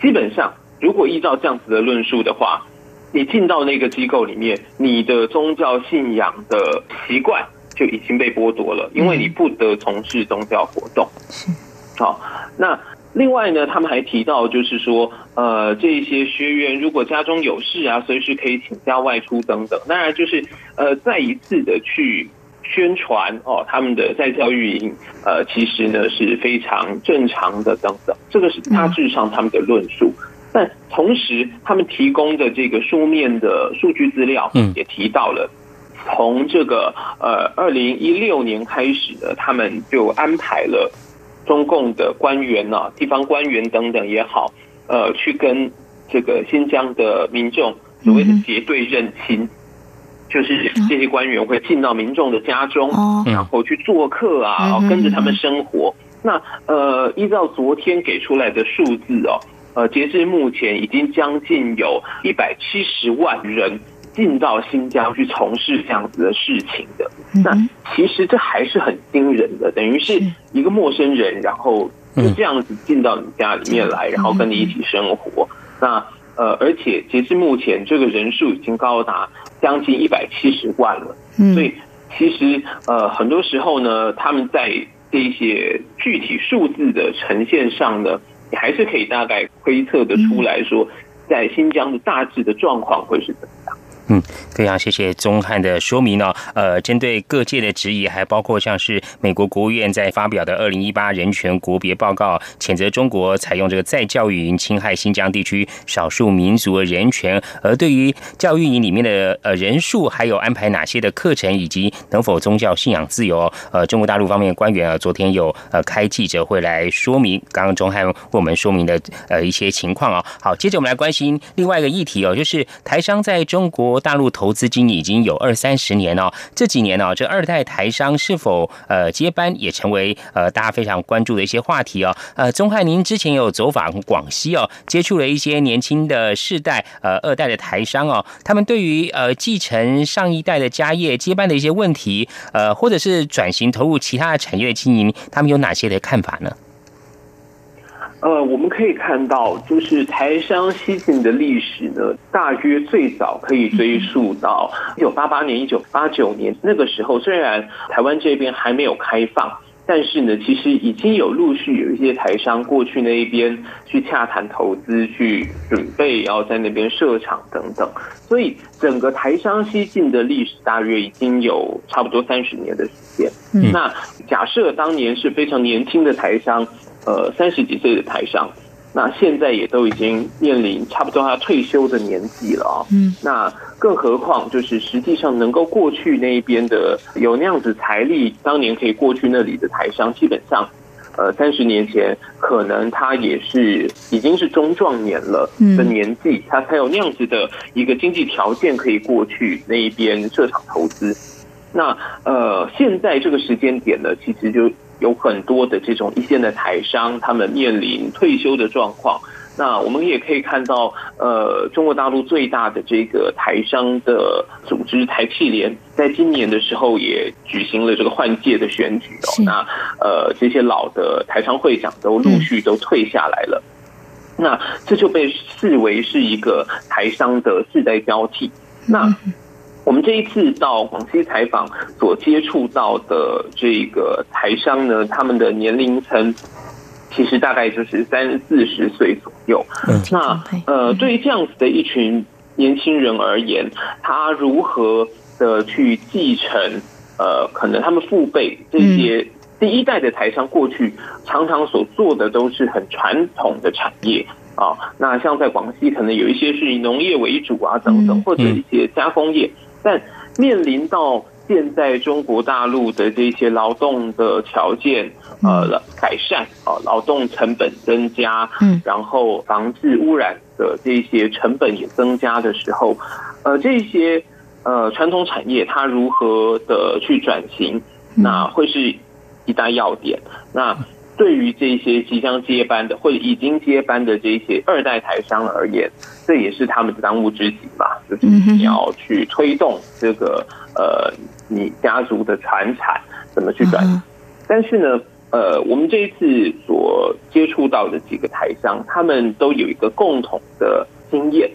基本上，如果依照这样子的论述的话，你进到那个机构里面，你的宗教信仰的习惯就已经被剥夺了，因为你不得从事宗教活动。是，好，那另外呢，他们还提到，就是说，呃，这些学员如果家中有事啊，随时可以请假外出等等。当然，就是呃，再一次的去宣传哦，他们的在教育营呃，其实呢是非常正常的等等，这个是大致上他们的论述。但同时，他们提供的这个书面的数据资料，嗯，也提到了，从这个呃二零一六年开始呢，他们就安排了中共的官员呢，地方官员等等也好，呃，去跟这个新疆的民众所谓的结对认亲，就是这些官员会进到民众的家中，然后去做客啊，跟着他们生活。那呃，依照昨天给出来的数字哦。呃，截至目前，已经将近有一百七十万人进到新疆去从事这样子的事情的。那其实这还是很惊人的，等于是一个陌生人，然后就这样子进到你家里面来，然后跟你一起生活。那呃，而且截至目前，这个人数已经高达将近一百七十万了。嗯所以其实呃，很多时候呢，他们在这些具体数字的呈现上呢。你还是可以大概推测的出来说，在新疆的大致的状况会是怎。嗯，非常谢谢钟汉的说明哦。呃，针对各界的质疑，还包括像是美国国务院在发表的二零一八人权国别报告，谴责中国采用这个再教育营侵害新疆地区少数民族的人权。而对于教育营里面的呃人数，还有安排哪些的课程，以及能否宗教信仰自由，呃，中国大陆方面官员啊，昨天有呃开记者会来说明。刚刚钟汉为我们说明的呃一些情况啊。好，接着我们来关心另外一个议题哦，就是台商在中国。大陆投资经营已经有二三十年了，这几年呢，这二代台商是否呃接班，也成为呃大家非常关注的一些话题哦。呃，钟汉，您之前有走访广西哦，接触了一些年轻的世代呃二代的台商哦，他们对于呃继承上一代的家业接班的一些问题，呃，或者是转型投入其他的产业的经营，他们有哪些的看法呢？呃，我们可以看到，就是台商西进的历史呢，大约最早可以追溯到一九八八年、一九八九年那个时候。虽然台湾这边还没有开放，但是呢，其实已经有陆续有一些台商过去那一边去洽谈投资，去准备要在那边设厂等等。所以，整个台商西进的历史大约已经有差不多三十年的时间。那假设当年是非常年轻的台商。呃，三十几岁的台商，那现在也都已经面临差不多他退休的年纪了啊。嗯，那更何况就是实际上能够过去那一边的有那样子财力，当年可以过去那里的台商，基本上，呃，三十年前可能他也是已经是中壮年了的年纪，他才有那样子的一个经济条件可以过去那一边设厂投资。那呃，现在这个时间点呢，其实就。有很多的这种一线的台商，他们面临退休的状况。那我们也可以看到，呃，中国大陆最大的这个台商的组织台企联，在今年的时候也举行了这个换届的选举哦。那呃，这些老的台商会长都陆续都退下来了。那这就被视为是一个台商的世代交替。那我们这一次到广西采访，所接触到的这个台商呢，他们的年龄层其实大概就是三四十岁左右。那呃，对于这样子的一群年轻人而言，他如何的去继承？呃，可能他们父辈这些第一代的台商过去常常所做的都是很传统的产业啊。那像在广西，可能有一些是以农业为主啊，等等，或者一些加工业。但面临到现在中国大陆的这些劳动的条件呃改善啊，劳动成本增加，嗯，然后防治污染的这些成本也增加的时候，呃，这些呃传统产业它如何的去转型，那会是一大要点。那对于这些即将接班的或者已经接班的这些二代台商而言，这也是他们的当务之急嘛，就是你要去推动这个呃你家族的传产怎么去转。但是呢，呃，我们这一次所接触到的几个台商，他们都有一个共同的。经验，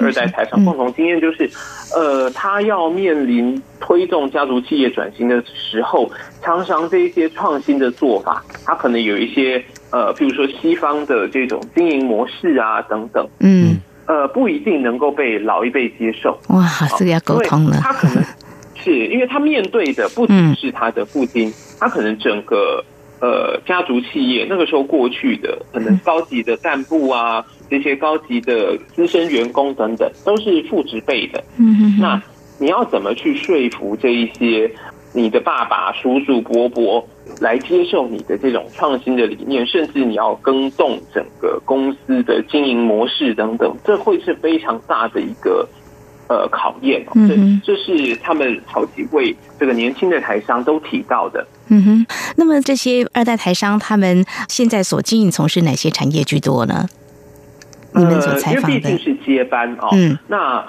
二代财商共同经验就是，呃，他要面临推动家族企业转型的时候，常常这一些创新的做法，他可能有一些呃，比如说西方的这种经营模式啊等等，嗯，呃，不一定能够被老一辈接受。哇，这个要沟通了。他可能 是因为他面对的不只是他的父亲，他可能整个呃家族企业那个时候过去的可能高级的干部啊，这些高级的资深员工等等，都是父职辈的。嗯那你要怎么去说服这一些你的爸爸、叔叔、伯伯来接受你的这种创新的理念，甚至你要更动整个公司的经营模式等等，这会是非常大的一个呃考验。嗯这是他们好几位这个年轻的台商都提到的。嗯哼，那么这些二代台商他们现在所经营从事哪些产业居多呢？你们所采呃、因访的为毕竟，是接班哦，嗯。那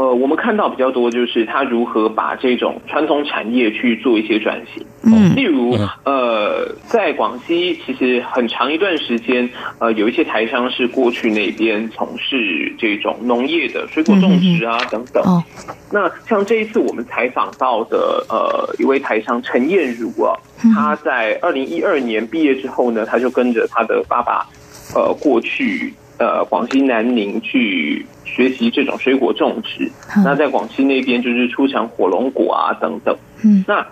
呃，我们看到比较多就是他如何把这种传统产业去做一些转型。嗯。例如，呃，在广西其实很长一段时间，呃，有一些台商是过去那边从事这种农业的水果种植啊等等。哦，那像这一次我们采访到的呃一位台商陈燕如啊，他在二零一二年毕业之后呢，他就跟着他的爸爸呃过去呃广西南宁去学习这种水果种植。那在广西那边就是出产火龙果啊等等。嗯，那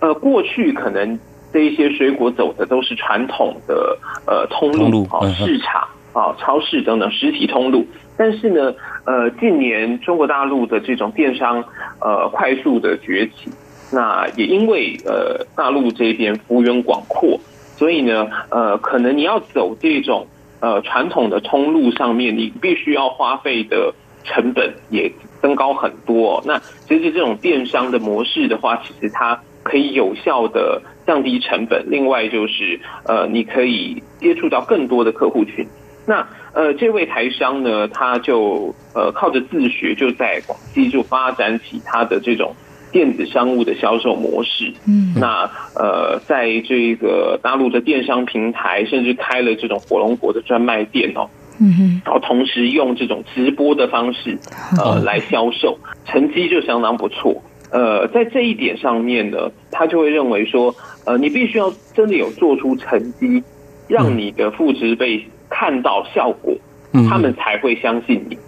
呃过去可能这一些水果走的都是传统的呃通通路路啊、市场啊、超市等等实体通路。但是呢，呃，近年中国大陆的这种电商呃快速的崛起，那也因为呃大陆这边幅员广阔，所以呢，呃，可能你要走这种呃传统的通路上面，你必须要花费的成本也增高很多、那其实这种电商的模式的话，其实它可以有效的降低成本，另外就是呃，你可以接触到更多的客户群。那呃，这位台商呢，他就呃靠着自学，就在广西就发展起他的这种电子商务的销售模式。嗯，那呃，在这个大陆的电商平台，甚至开了这种火龙果的专卖店哦。嗯哼，然后同时用这种直播的方式，呃，来销售，成绩就相当不错。呃，在这一点上面呢，他就会认为说，呃，你必须要真的有做出成绩，让你的副职被看到效果，嗯他们才会相信你。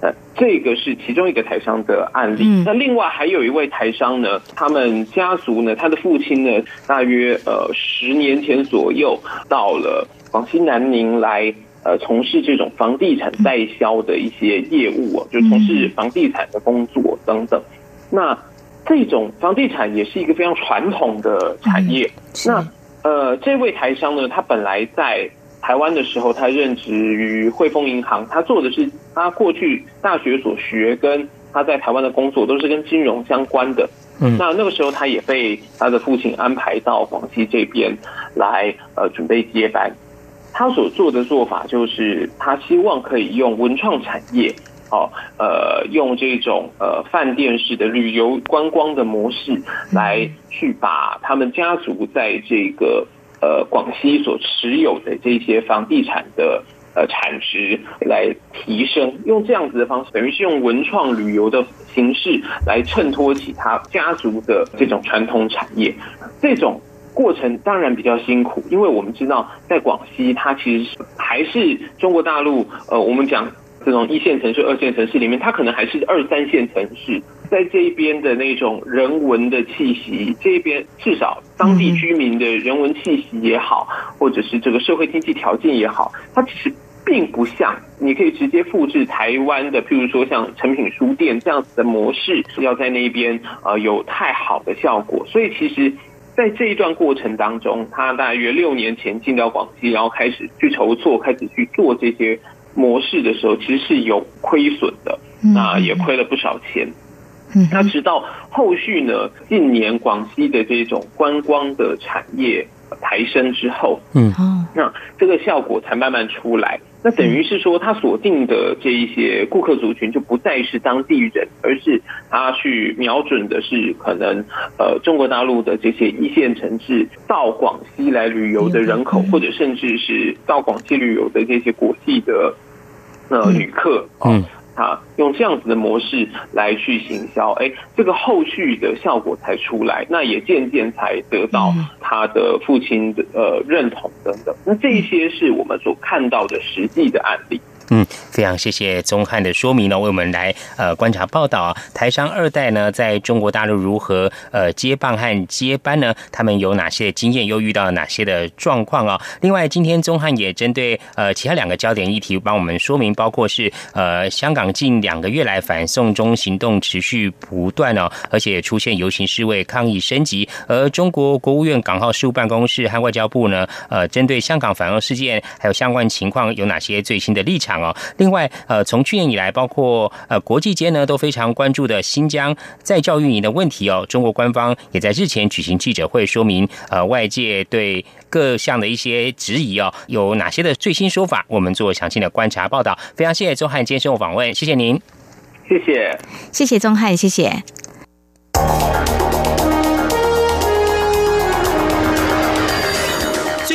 呃，这个是其中一个台商的案例。嗯那另外还有一位台商呢，他们家族呢，他的父亲呢，大约呃十年前左右到了广西南宁来。呃，从事这种房地产代销的一些业务啊，就从事房地产的工作等等。那这种房地产也是一个非常传统的产业。那呃，这位台商呢，他本来在台湾的时候，他任职于汇丰银行，他做的是他过去大学所学跟他在台湾的工作都是跟金融相关的。嗯那那个时候他也被他的父亲安排到广西这边来，呃，准备接班。他所做的做法就是，他希望可以用文创产业，哦，呃，用这种呃饭店式的旅游观光的模式，来去把他们家族在这个呃广西所持有的这些房地产的呃产值来提升，用这样子的方式，等于是用文创旅游的形式来衬托起他家族的这种传统产业，这种。过程当然比较辛苦，因为我们知道在广西，它其实是还是中国大陆呃，我们讲这种一线城市、二线城市里面，它可能还是二三线城市，在这一边的那种人文的气息，这边至少当地居民的人文气息也好，或者是这个社会经济条件也好，它其实并不像你可以直接复制台湾的，譬如说像诚品书店这样子的模式，要在那边呃有太好的效果，所以其实。在这一段过程当中，他大约六年前进到广西，然后开始去筹措，开始去做这些模式的时候，其实是有亏损的，那也亏了不少钱。那直到后续呢，近年广西的这种观光的产业抬升之后，嗯，那这个效果才慢慢出来。那等于是说，他锁定的这一些顾客族群就不再是当地人，而是他去瞄准的是可能呃中国大陆的这些一线城市到广西来旅游的人口，或者甚至是到广西旅游的这些国际的呃旅客嗯。啊，用这样子的模式来去行销，哎，这个后续的效果才出来，那也渐渐才得到他的父亲的呃认同等等。那这一些是我们所看到的实际的案例。嗯，非常谢谢宗汉的说明呢，为我们来呃观察报道啊。台商二代呢，在中国大陆如何呃接棒和接班呢？他们有哪些经验？又遇到哪些的状况啊？另外，今天宗汉也针对呃其他两个焦点议题，帮我们说明，包括是呃香港近两个月来反送中行动持续不断哦，而且出现游行示威抗议升级。而中国国务院港澳事务办公室和外交部呢，呃，针对香港反送事件还有相关情况有哪些最新的立场哦？另外，呃，从去年以来，包括呃国际间呢都非常关注的新疆在教运营的问题哦，中国官方也在日前举行记者会，说明呃外界对各项的一些质疑哦，有哪些的最新说法？我们做详细的观察报道。非常谢谢钟汉接受访问，谢谢您，谢谢，谢谢钟汉，谢谢。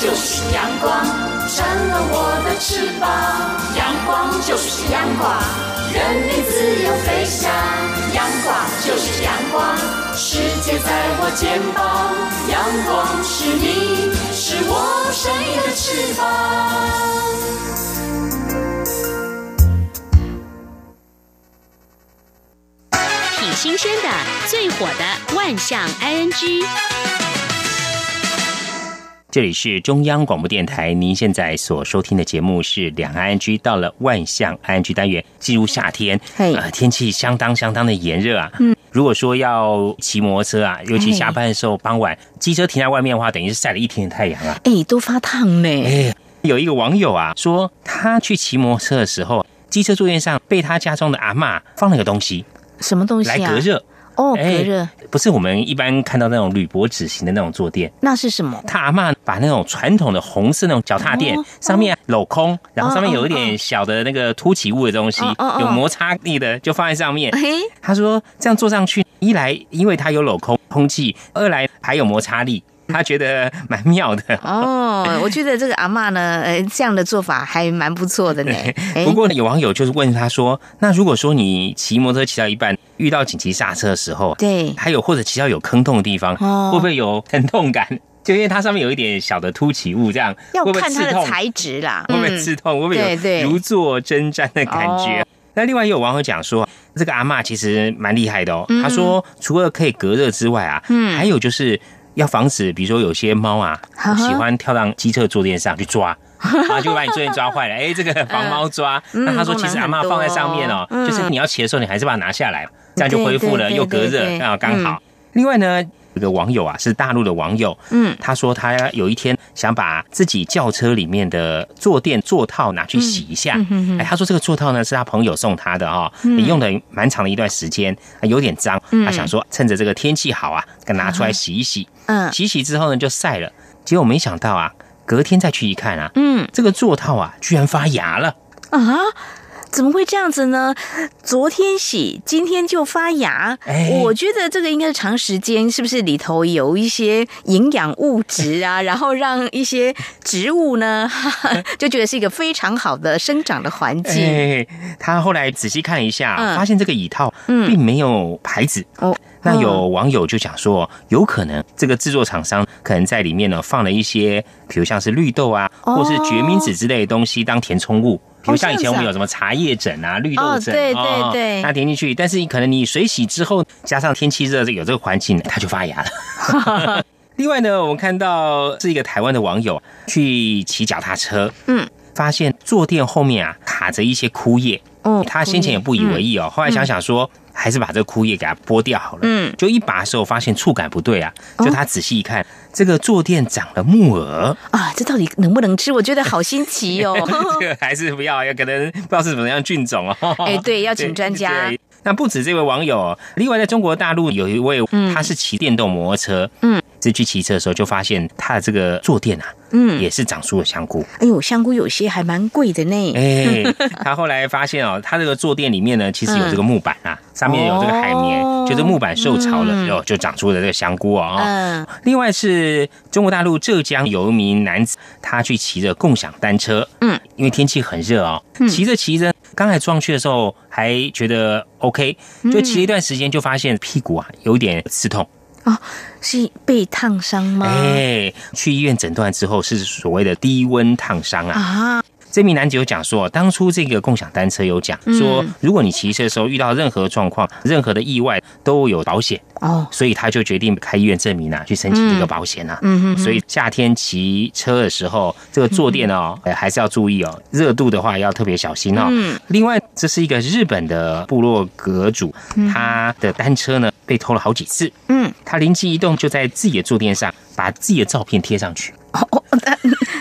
就是阳光，成了我的翅膀。阳光就是阳光，任你自由飞翔。阳光就是阳光，世界在我肩膀。阳光是你，是我生命的翅膀。挺新鲜的，最火的万象 ING。这里是中央广播电台，您现在所收听的节目是两岸安居。到了万象安居单元，进入夏天，呃，天气相当相当的炎热啊。嗯，如果说要骑摩托车啊，尤其下班的时候，傍晚机车停在外面的话，等于是晒了一天的太阳啊。哎，都发烫呢。哎，有一个网友啊，说他去骑摩托车的时候，机车坐垫上被他家中的阿妈放了个东西，什么东西来隔热。哦，隔热不是我们一般看到那种铝箔纸型的那种坐垫，那是什么？他阿妈把那种传统的红色那种脚踏垫上面镂空，然后上面有一点小的那个凸起物的东西，有摩擦力的，就放在上面。他说这样坐上去，一来因为它有镂空空气，二来还有摩擦力。他觉得蛮妙的哦，我觉得这个阿妈呢，呃，这样的做法还蛮不错的呢。不过有网友就是问他说：“那如果说你骑摩托车骑到一半，遇到紧急刹车的时候，对，还有或者骑到有坑洞的地方，会不会有疼痛感？就因为它上面有一点小的凸起物，这样要看它的材质啦，会不会刺痛？会不会有如坐针毡的感觉？那另外也有网友讲说，这个阿妈其实蛮厉害的哦。他说，除了可以隔热之外啊，嗯，还有就是。要防止，比如说有些猫啊，喜欢跳到机车坐垫上去抓，然后就把你坐垫抓坏了。哎，这个防猫抓。那他说，其实阿妈放在上面哦，就是你要骑的时候，你还是把它拿下来，这样就恢复了，又隔热啊，刚好。另外呢，有个网友啊，是大陆的网友，嗯，他说他有一天想把自己轿车里面的坐垫座套拿去洗一下。嗯哎，他说这个座套呢是他朋友送他的哈，你用了蛮长的一段时间，有点脏，他想说趁着这个天气好啊，给拿出来洗一洗。嗯，洗洗之后呢，就晒了。结果没想到啊，隔天再去一看啊，嗯，这个座套啊，居然发芽了啊！怎么会这样子呢？昨天洗，今天就发芽。我觉得这个应该是长时间，是不是里头有一些营养物质啊？然后让一些植物呢，就觉得是一个非常好的生长的环境。他后来仔细看了一下，发现这个椅套并没有牌子哦。那有网友就讲说，有可能这个制作厂商可能在里面呢放了一些，比如像是绿豆啊，或是决明子之类的东西当填充物。比如像以前我们有什么茶叶枕啊、绿豆枕，对对对，它填进去，但是你可能你水洗之后，加上天气热，有这个环境，它就发芽了。另外呢，我们看到是一个台湾的网友去骑脚踏车，嗯。发现坐垫后面啊卡着一些枯叶。哦，他先前也不以为意哦，后来想想说，还是把这个枯叶给它剥掉好了。嗯，就一拔的时候发现触感不对啊，就他仔细一看，这个坐垫长了木耳啊，这到底能不能吃？我觉得好新奇哦。这个还是不要，要可能不知道是怎么样菌种哦。哎，对，要请专家。那不止这位网友，另外在中国大陆有一位，他是骑电动摩托车，嗯，是去骑车的时候就发现他的这个坐垫啊，嗯，也是长出了香菇。哎呦，香菇有些还蛮贵的呢。哎，他后来发现哦，他这个坐垫里面呢，其实有这个木板啊，上面有这个海绵，就是木板受潮了，然后就长出了这个香菇哦。嗯。另外是中国大陆浙江有一名男子，他去骑着共享单车，嗯，因为天气很热哦，骑着骑着。刚才撞去的时候还觉得 OK，就骑了一段时间就发现屁股啊有点刺痛哦，是被烫伤吗？哎，去医院诊断之后是所谓的低温烫伤啊。啊。这名男子有讲说，当初这个共享单车有讲说，如果你骑车的时候遇到任何状况、任何的意外，都有保险哦，所以他就决定开医院证明啊，去申请这个保险啊。嗯所以夏天骑车的时候，这个坐垫哦，还是要注意哦，热度的话要特别小心哦。嗯。另外，这是一个日本的部落格主，他的单车呢被偷了好几次。嗯。他灵机一动，就在自己的坐垫上把自己的照片贴上去。哦，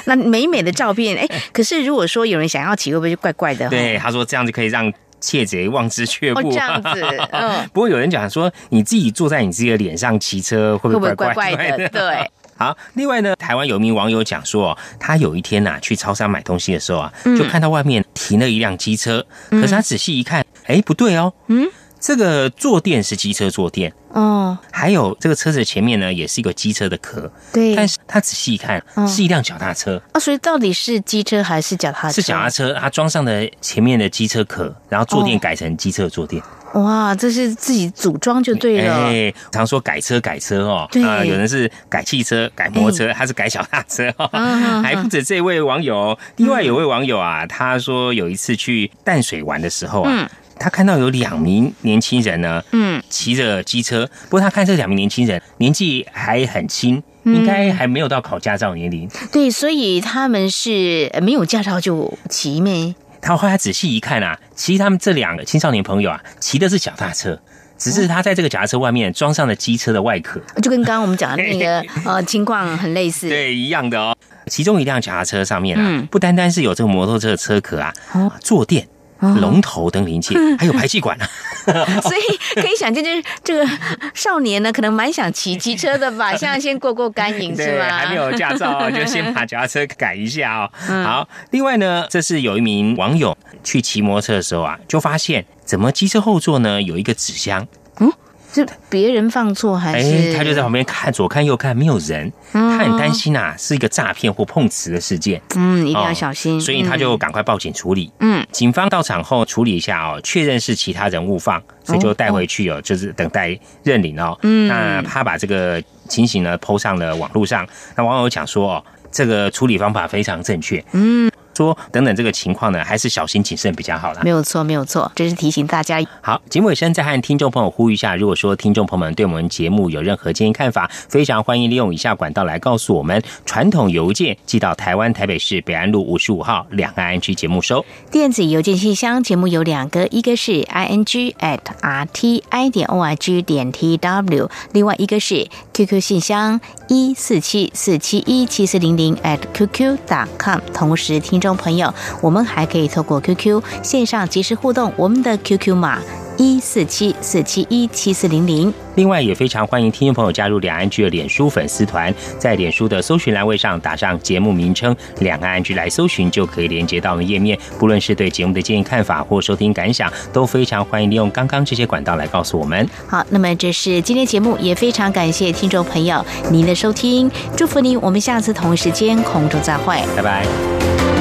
那那美美的照片，哎，可是如果说有人想要骑，会不会就怪怪的？对，他说这样就可以让窃贼望之却步。这样子，嗯。不过有人讲说，你自己坐在你自己的脸上骑车，会不会怪怪的？对。好，另外呢，台湾有一名网友讲说，他有一天呐去超商买东西的时候啊，就看到外面停了一辆机车，可是他仔细一看，哎，不对哦，嗯。这个坐垫是机车坐垫哦，还有这个车子前面呢，也是一个机车的壳。对，但是他仔细一看，是一辆脚踏车啊。所以到底是机车还是脚踏车？是脚踏车，它装上的前面的机车壳，然后坐垫改成机车坐垫。哇，这是自己组装就对了。哎，常说改车改车哦，啊，有人是改汽车、改摩托车，他是改脚踏车。还不止这位网友，另外有位网友啊，他说有一次去淡水玩的时候啊。他看到有两名年轻人呢，嗯，骑着机车。不过他看这两名年轻人年纪还很轻，应该还没有到考驾照年龄。对，所以他们是没有驾照就骑咩？他后来仔细一看啊，其实他们这两个青少年朋友啊，骑的是脚踏车，只是他在这个脚踏车外面装上了机车的外壳，就跟刚刚我们讲的那个 呃情况很类似。对，一样的哦。其中一辆脚踏车上面啊，不单单是有这个摩托车的车壳啊，坐垫。龙头等零件，还有排气管呢，所以可以想见，就是这个少年呢，可能蛮想骑机车的吧，现在先过过干瘾是吗？还没有驾照，就先把脚踏车改一下哦。好，另外呢，这是有一名网友去骑摩托车的时候啊，就发现怎么机车后座呢有一个纸箱。是别人放错还是？他就在旁边看，左看右看，没有人，他很担心啊，是一个诈骗或碰瓷的事件。嗯，一定要小心。所以他就赶快报警处理。嗯，警方到场后处理一下哦，确认是其他人误放，所以就带回去哦，就是等待认领哦。嗯，那他把这个情形呢抛上了网络上，那网友讲说哦，这个处理方法非常正确。嗯。说等等这个情况呢，还是小心谨慎比较好啦。没有错，没有错，这是提醒大家。好，节目尾声再和听众朋友呼吁一下，如果说听众朋友们对我们节目有任何建议看法，非常欢迎利用以下管道来告诉我们：传统邮件寄到台湾台北市北安路五十五号两岸安居节目收；电子邮件信箱节目有两个，一个是 i n g at r t i 点 o r g 点 t w，另外一个是 QQ 信箱一四七四七一七四零零 at qq dot com。同时，听众。众朋友，我们还可以透过 QQ 线上及时互动，我们的 QQ 码一四七四七一七四零零。另外，也非常欢迎听众朋友加入两岸居的脸书粉丝团，在脸书的搜寻栏位上打上节目名称“两岸居”来搜寻，就可以连接到我们页面。不论是对节目的建议看法或收听感想，都非常欢迎利用刚刚这些管道来告诉我们。好，那么这是今天节目，也非常感谢听众朋友您的收听，祝福您，我们下次同一时间空中再会，拜拜。